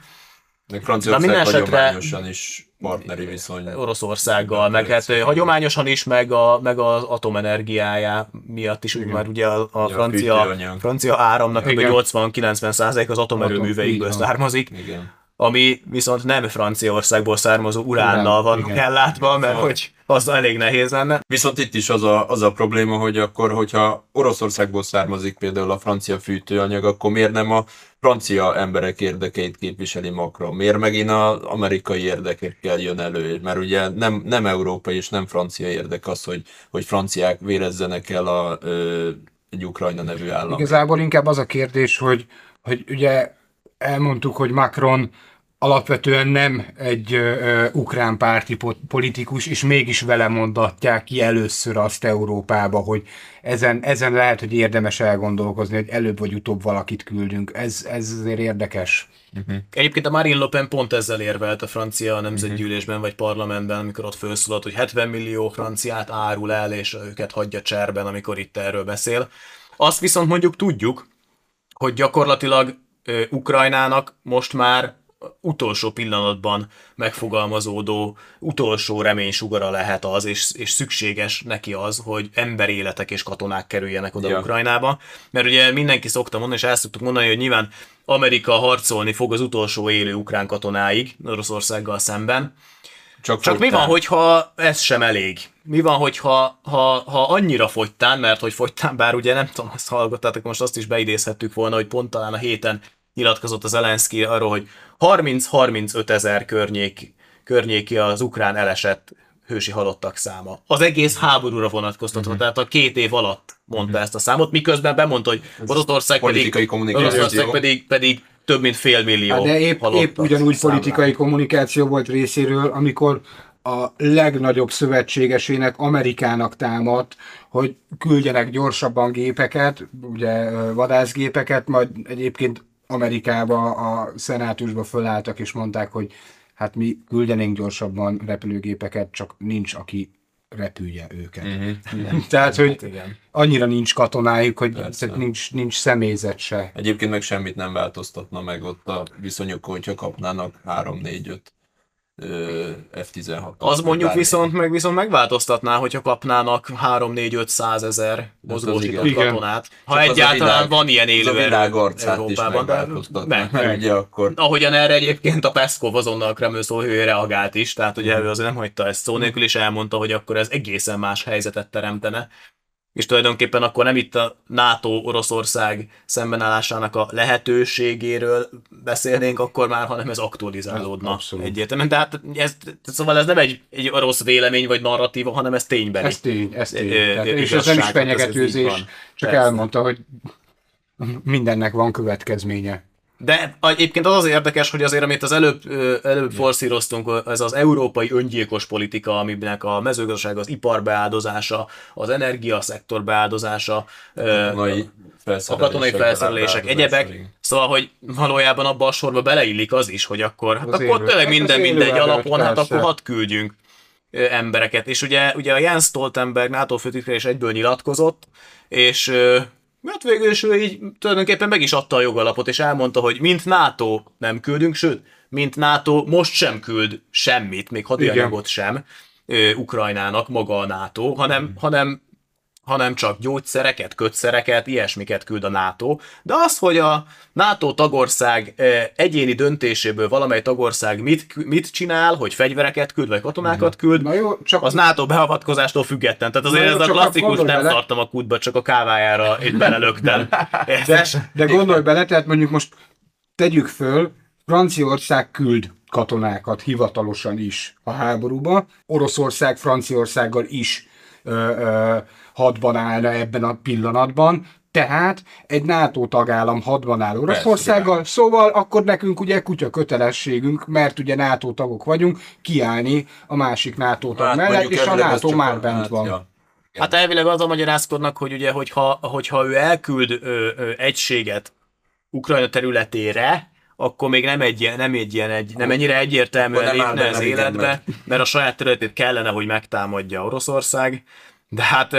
Meg Franciaország hagyományosan is partneri viszony. Oroszországgal, meg hát hagyományosan is, meg, a, meg az atomenergiája miatt is, úgy már ugye a, a francia, francia áramnak 80-90 százalék az atomerőműveikből Atom, származik. Igen ami viszont nem Franciaországból származó uránnal van igen. ellátva, mert hogy az elég nehéz lenne. Viszont itt is az a, az a probléma, hogy akkor, hogyha Oroszországból származik például a francia fűtőanyag, akkor miért nem a francia emberek érdekeit képviseli Macron? Miért megint az amerikai érdekekkel jön elő? Mert ugye nem, nem európai és nem francia érdek az, hogy, hogy franciák vérezzenek el a, ö, egy Ukrajna nevű állam. Igazából inkább az a kérdés, hogy, hogy ugye elmondtuk, hogy Macron alapvetően nem egy ö, ukrán párti politikus, és mégis vele mondatják ki először azt Európába, hogy ezen, ezen lehet, hogy érdemes elgondolkozni, hogy előbb vagy utóbb valakit küldünk. Ez, ez azért érdekes. Uh-huh. Egyébként a Marine Le Pen pont ezzel érvelt a francia nemzetgyűlésben vagy parlamentben, amikor ott felszólalt, hogy 70 millió franciát árul el, és őket hagyja cserben, amikor itt erről beszél. Azt viszont mondjuk tudjuk, hogy gyakorlatilag Ukrajnának most már utolsó pillanatban megfogalmazódó utolsó reménysugara lehet az, és, és szükséges neki az, hogy emberéletek és katonák kerüljenek oda ja. Ukrajnába. Mert ugye mindenki szokta mondani, és el szoktuk mondani, hogy nyilván Amerika harcolni fog az utolsó élő ukrán katonáig Oroszországgal szemben, csak, Csak mi van, hogyha ez sem elég? Mi van, hogyha ha, ha annyira fogytán, mert hogy fogytán, bár ugye nem tudom, azt hallgattátok, most azt is beidézhettük volna, hogy pont talán a héten nyilatkozott az Zelenszky arról, hogy 30-35 ezer környék, környéki az ukrán elesett hősi halottak száma. Az egész háborúra vonatkoztatva, uh-huh. tehát a két év alatt mondta uh-huh. ezt a számot, miközben bemondta, hogy Oroszország pedig, Oroszország pedig, pedig több mint fél millió hát De épp, épp ugyanúgy számlán. politikai kommunikáció volt részéről, amikor a legnagyobb szövetségesének, Amerikának támadt, hogy küldjenek gyorsabban gépeket, ugye vadászgépeket, majd egyébként Amerikába a szenátusba fölálltak és mondták, hogy hát mi küldenénk gyorsabban repülőgépeket, csak nincs, aki repülje őket. Uh-huh. Tehát, hogy hát igen. annyira nincs katonájuk, hogy nincs, nincs személyzet se. Egyébként meg semmit nem változtatna meg ott a viszonyok, hogyha kapnának 3-4-5 F-16. Az mondjuk bármi. viszont meg viszont megváltoztatná, hogyha kapnának 3-4-500 ezer mozgósított katonát. Ha Csak egyáltalán világ, van ilyen élő erő Európában. De meg, meg. Ugye akkor... Ahogyan erre egyébként a Peszkov azonnal a Kreml szóhője reagált is, tehát ugye ő azért nem hagyta ezt szó nélkül, és elmondta, hogy akkor ez egészen más helyzetet teremtene és tulajdonképpen akkor nem itt a NATO-Oroszország szembenállásának a lehetőségéről beszélnénk akkor már, hanem ez aktualizálódna egyértelműen. Tehát ez, szóval ez nem egy, egy rossz vélemény vagy narratíva, hanem ez ténybeli. Ez tény, ez tény. Ö, Tehát, és ez nem is fenyegetőzés, ez csak Persze. elmondta, hogy mindennek van következménye. De egyébként az az érdekes, hogy azért, amit az előbb, előbb forszíroztunk, ez az európai öngyilkos politika, aminek a mezőgazdaság, az ipar beáldozása, az energiaszektor beáldozása, a katonai felszerelések, egyebek. Szóval, hogy valójában abban a sorba beleillik az is, hogy akkor, hát akkor élő, tényleg minden hát mindegy alapon, hát akkor hadd küldjünk embereket. És ugye, ugye a Jens Stoltenberg NATO főtitkár is egyből nyilatkozott, és mert végül is ő így tulajdonképpen meg is adta a jogalapot, és elmondta, hogy mint NATO nem küldünk, sőt, mint NATO most sem küld semmit, még hadianyagot sem ö, Ukrajnának maga a NATO, hanem, hanem hanem csak gyógyszereket, kötszereket, ilyesmiket küld a NATO. De az, hogy a NATO tagország egyéni döntéséből valamely tagország mit, mit csinál, hogy fegyvereket küld, vagy katonákat küld, Na jó, csak az NATO beavatkozástól független. Tehát azért jó, ez a klasszikus nem bele. tartom a kútba, csak a kávájára itt belelöktem. De, de gondolj bele, tehát mondjuk most tegyük föl, Franciaország küld katonákat hivatalosan is a háborúba, Oroszország Franciaországgal is ö, ö, hadban állna ebben a pillanatban, tehát egy NATO tagállam hadban áll Oroszországgal, szóval akkor nekünk ugye kutya kötelességünk, mert ugye NATO tagok vagyunk, kiállni a másik NATO tag mellett, mondjuk és a NATO már bent hát, van. ja. Hát elvileg az a magyarázkodnak, hogy ugye, hogyha, hogyha ő elküld ö, ö, egységet Ukrajna területére, akkor még nem egy, ilyen- nem egy ilyen, egy, nem ennyire egyértelműen lépne az életbe, mert- mert a saját területét kellene, hogy megtámadja Oroszország, de hát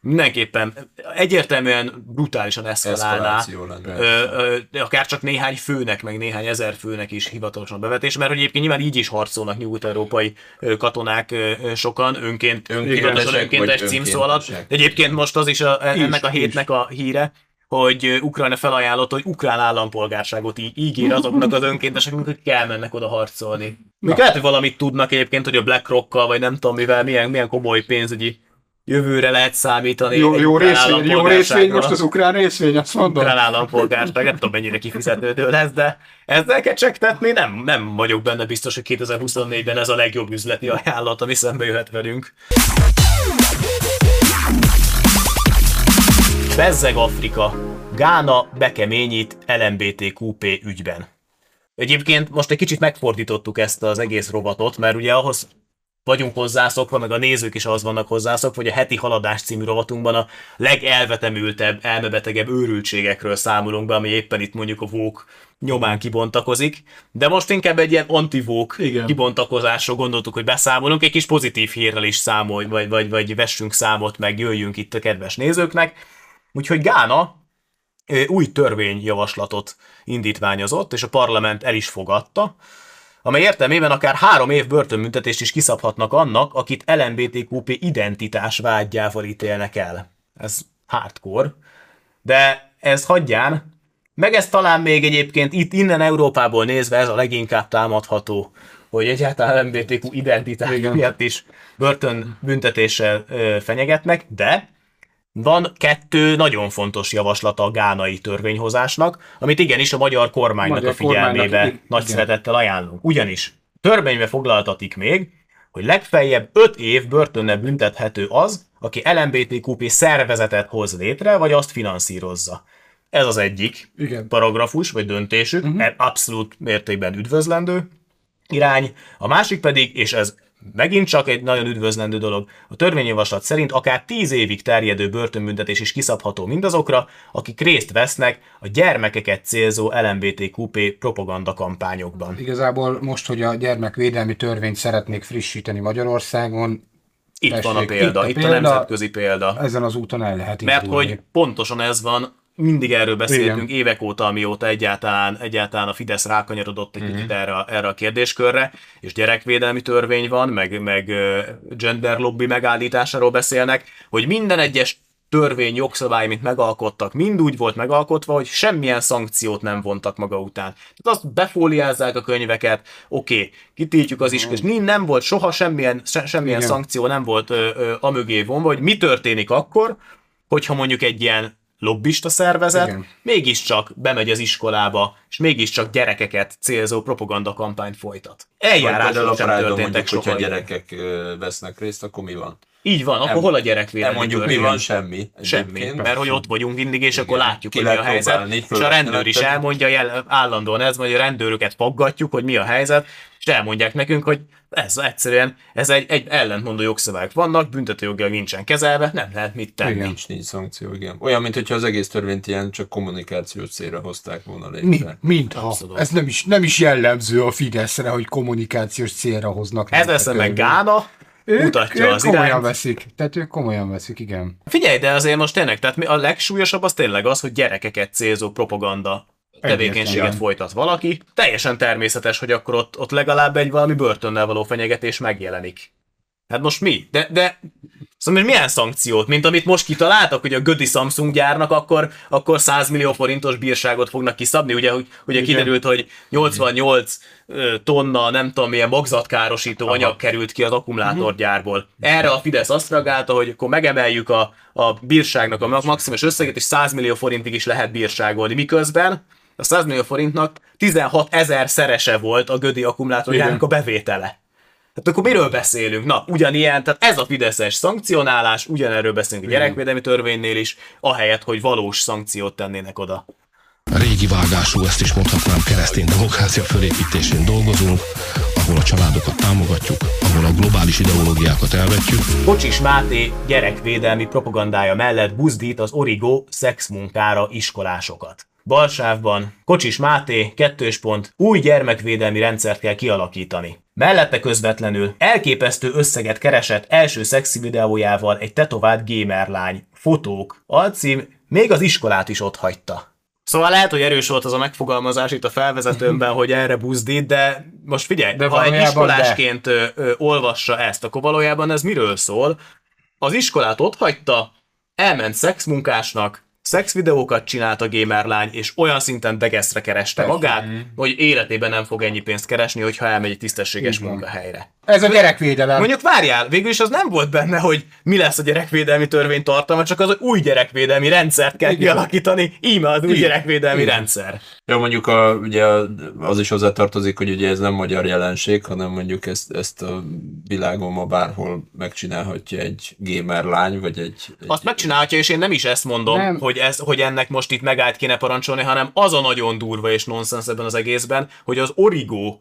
mindenképpen egyértelműen brutálisan eszkalálná. Ö, ö, akár csak néhány főnek, meg néhány ezer főnek is hivatalosan bevetés, mert hogy egyébként nyilván így is harcolnak nyugat-európai katonák sokan önként, Önkéntesek önkéntes címszó alatt. egyébként most az is a, ennek Is, a hétnek a híre, hogy Ukrajna felajánlott, hogy ukrán állampolgárságot í- ígér azoknak az önkénteseknek, akik elmennek oda harcolni. Még lehet, hogy valamit tudnak egyébként, hogy a BlackRock-kal, vagy nem tudom mivel, milyen, milyen komoly pénzügyi jövőre lehet számítani. Jó, jó részvény, jó részvény most az ukrán részvény, azt mondod? ukrán állampolgárság, nem tudom mennyire kifizetődő lesz, de ezzel kecsegtetni nem, nem vagyok benne biztos, hogy 2024-ben ez a legjobb üzleti ajánlat, ami szembe jöhet velünk. Bezzeg Afrika. Gána bekeményít LMBTQP ügyben. Egyébként most egy kicsit megfordítottuk ezt az egész rovatot, mert ugye ahhoz vagyunk hozzászokva, meg a nézők is az vannak hozzászokva, hogy a heti haladás című rovatunkban a legelvetemültebb, elmebetegebb őrültségekről számolunk be, ami éppen itt mondjuk a vók nyomán kibontakozik, de most inkább egy ilyen antivók kibontakozásról gondoltuk, hogy beszámolunk, egy kis pozitív hírrel is számolj, vagy, vagy, vagy vessünk számot, meg jöjjünk itt a kedves nézőknek. Úgyhogy Gána új törvényjavaslatot indítványozott, és a parlament el is fogadta, amely értelmében akár három év börtönbüntetést is kiszabhatnak annak, akit LMBTQP identitás vágyjával ítélnek el. Ez hardcore. De ez hagyján, meg ez talán még egyébként itt innen Európából nézve ez a leginkább támadható, hogy egyáltalán LMBTQ identitás Igen. miatt is börtönbüntetéssel fenyegetnek, de van kettő nagyon fontos javaslata a gánai törvényhozásnak, amit igenis a magyar kormánynak Magyar a figyelmébe kormánynak, igen. nagy szeretettel ajánlunk. Ugyanis törvénybe foglaltatik még, hogy legfeljebb 5 év börtönnel büntethető az, aki LMBTQP szervezetet hoz létre, vagy azt finanszírozza. Ez az egyik Igen. paragrafus, vagy döntésük, uh-huh. abszolút mértékben üdvözlendő irány. A másik pedig, és ez megint csak egy nagyon üdvözlendő dolog, a törvényjavaslat szerint akár 10 évig terjedő börtönbüntetés is kiszabható mindazokra, akik részt vesznek a gyermekeket célzó LMBTQP propaganda kampányokban. Igazából most, hogy a gyermekvédelmi törvényt szeretnék frissíteni Magyarországon, Itt Tessék, van a példa, itt itt a a, példa. nemzetközi példa. ezen az úton el lehet Mert indulni. hogy pontosan ez van, mindig erről beszéltünk Igen. évek óta, amióta egyáltalán, egyáltalán a Fidesz rákanyarodott egy Mhm. kicsit erre, a- erre a kérdéskörre, és gyerekvédelmi törvény van, meg, meg gender lobby megállításáról beszélnek, hogy minden egyes törvény, jogszabály, mint megalkottak, mind úgy volt megalkotva, hogy semmilyen szankciót nem vontak maga után. Tehát azt befóliázzák a könyveket, oké, okay, kitiltjuk az is, és nem volt soha semmilyen, se, semmilyen Igen. szankció nem volt ö, ö, amögé vonva, hogy mi történik akkor, hogyha mondjuk egy ilyen lobbista szervezet Igen. mégiscsak bemegy az iskolába, és mégiscsak gyerekeket célzó propagandakampányt folytat. Eljárások a sem történtek mondjuk, hogyha soha. gyerekek ö, vesznek részt, akkor mi van? Így van, akkor Nem- hol a Nem gyerekvédelmi mondjuk mi van, semmi. Semmi, mert hogy ott vagyunk mindig, és akkor Igen. látjuk, Ki hogy mi a helyzet. próbálni, És a rendőr is elmondja jel, állandóan ez, vagy a rendőröket faggatjuk, hogy mi a helyzet, és elmondják nekünk, hogy ez egyszerűen, ez egy, egy ellentmondó jogszabályok vannak, büntetőjogilag nincsen kezelve, nem lehet mit tenni. Igen. Nincs, nincs szankció, igen. Olyan, mintha az egész törvényt ilyen csak kommunikációs célra hozták volna létre. Mi, mintha. Abszolút. Ez nem is, nem is jellemző a Fideszre, hogy kommunikációs célra hoznak. Ez lesz meg. Gána, Ők, mutatja ők az komolyan irányt. veszik. Tehát ők komolyan veszik, igen. Figyelj, de azért most tényleg, tehát mi- a legsúlyosabb az tényleg az, hogy gyerekeket célzó propaganda tevékenységet folytat valaki. Teljesen természetes, hogy akkor ott, ott legalább egy valami börtönnel való fenyegetés megjelenik. Hát most mi? De, de Szóval milyen szankciót? Mint amit most kitaláltak, hogy a Gödi Samsung gyárnak akkor, akkor 100 millió forintos bírságot fognak kiszabni. Ugye, ugye Igen. kiderült, hogy 88 tonna, nem tudom milyen magzatkárosító Aha. anyag került ki az akkumulátorgyárból. Erre a Fidesz azt reagálta, hogy akkor megemeljük a, a bírságnak a maximum összeget, és 100 millió forintig is lehet bírságolni. Miközben a 100 millió forintnak 16 ezer szerese volt a Gödi akkumulátorgyárnak a bevétele. Tehát akkor miről beszélünk? Na, ugyanilyen, tehát ez a Fideszes szankcionálás, ugyanerről beszélünk a gyerekvédelmi törvénynél is, ahelyett, hogy valós szankciót tennének oda. Régi vágású, ezt is mondhatnám, keresztény demokrácia fölépítésén dolgozunk, ahol a családokat támogatjuk, ahol a globális ideológiákat elvetjük. Kocsis Máté gyerekvédelmi propagandája mellett buzdít az Origo szexmunkára iskolásokat. Balsávban Kocsis Máté, kettős pont, új gyermekvédelmi rendszert kell kialakítani. Mellette közvetlenül elképesztő összeget keresett első szexi videójával egy tetovált gamerlány. Fotók. Alcím még az iskolát is ott hagyta. Szóval lehet, hogy erős volt az a megfogalmazás itt a felvezetőmben, hogy erre buzdít, de most figyelj, de ha egy iskolásként ö, ö, olvassa ezt, akkor valójában ez miről szól? Az iskolát ott hagyta, elment szexmunkásnak, szexvideókat csinált a gamerlány, és olyan szinten degeszre kereste Persze. magát, hogy életében nem fog ennyi pénzt keresni, hogyha elmegy egy tisztességes Igen. munkahelyre. Ez a gyerekvédelem. Mondjuk várjál, végül is az nem volt benne, hogy mi lesz a gyerekvédelmi törvény tartalma, csak az, hogy új gyerekvédelmi rendszert kell Igen. kialakítani, íme az új Igen. gyerekvédelmi Igen. rendszer. Ja, mondjuk a, ugye az is hozzátartozik, hogy ugye ez nem magyar jelenség, hanem mondjuk ezt, ezt a világon ma bárhol megcsinálhatja egy gamer lány, vagy egy... egy Azt megcsinálhatja, és én nem is ezt mondom, nem. hogy, ez, hogy ennek most itt megállt kéne parancsolni, hanem az a nagyon durva és nonsens ebben az egészben, hogy az Origo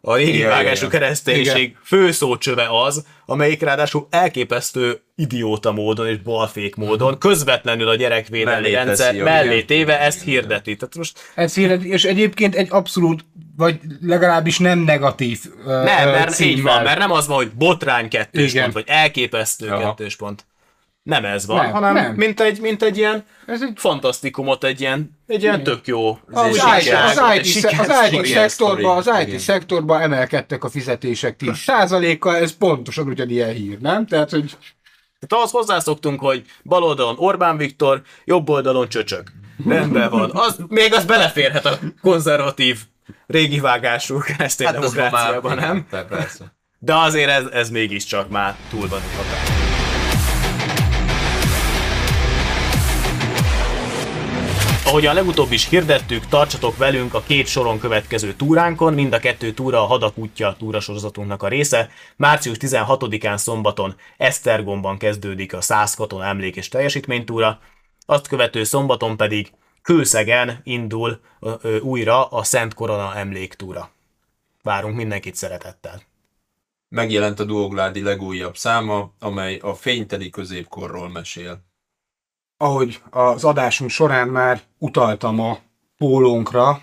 a régi igen, vágású igen. kereszténység főszócsöve az, amelyik ráadásul elképesztő idióta módon és balfék módon közvetlenül a gyerekvédelmi mellé rendszer teszi, mellé téve ezt hirdeti. Tehát most... Ez hirdeti, és egyébként egy abszolút, vagy legalábbis nem negatív Nem, mert címmel. így van, mert nem az van, hogy botrány kettős Igen. pont, vagy elképesztő Aha. kettős pont. Nem ez van, nem, hanem nem. Mint, egy, mint egy ilyen ez egy fantasztikumot, egy ilyen, egy ilyen tök jó. Az, az, az, IT, az IT szektorban, az IT szektorban emelkedtek a fizetések 10%-kal, ez pontosan ugyanilyen hír, nem? Tehát, hogy... Tehát ahhoz hozzászoktunk, hogy bal oldalon Orbán Viktor, jobb oldalon csöcsök. Rendben van. Az, még az beleférhet a konzervatív, régi vágású keresztény hát demokráciában, nem? Persze. De azért ez, ez mégiscsak már túl van hatás. Ahogyan legutóbb is hirdettük, tartsatok velünk a két soron következő túránkon, mind a kettő túra a Hadak útja túrasorozatunknak a része. Március 16-án szombaton Esztergomban kezdődik a 100 katona emlék és teljesítménytúra, azt követő szombaton pedig Kőszegen indul ö, újra a Szent Korona emléktúra. Várunk mindenkit szeretettel! Megjelent a Duogládi legújabb száma, amely a fényteli középkorról mesél ahogy az adásunk során már utaltam a pólónkra,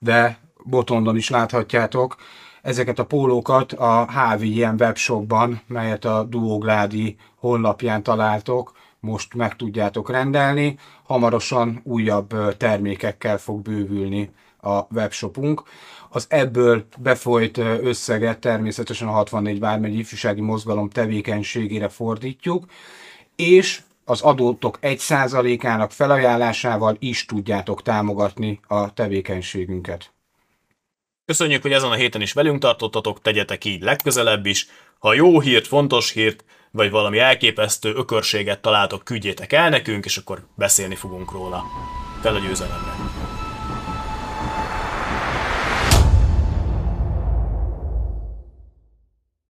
de botondon is láthatjátok, ezeket a pólókat a HVM webshopban, melyet a Duogládi honlapján találtok, most meg tudjátok rendelni. Hamarosan újabb termékekkel fog bővülni a webshopunk. Az ebből befolyt összeget természetesen a 64 vármegy ifjúsági mozgalom tevékenységére fordítjuk, és az adótok 1%-ának felajánlásával is tudjátok támogatni a tevékenységünket. Köszönjük, hogy ezen a héten is velünk tartottatok, tegyetek így legközelebb is. Ha jó hírt, fontos hírt, vagy valami elképesztő ökörséget találtok, küldjétek el nekünk, és akkor beszélni fogunk róla. Fel a győzelemre!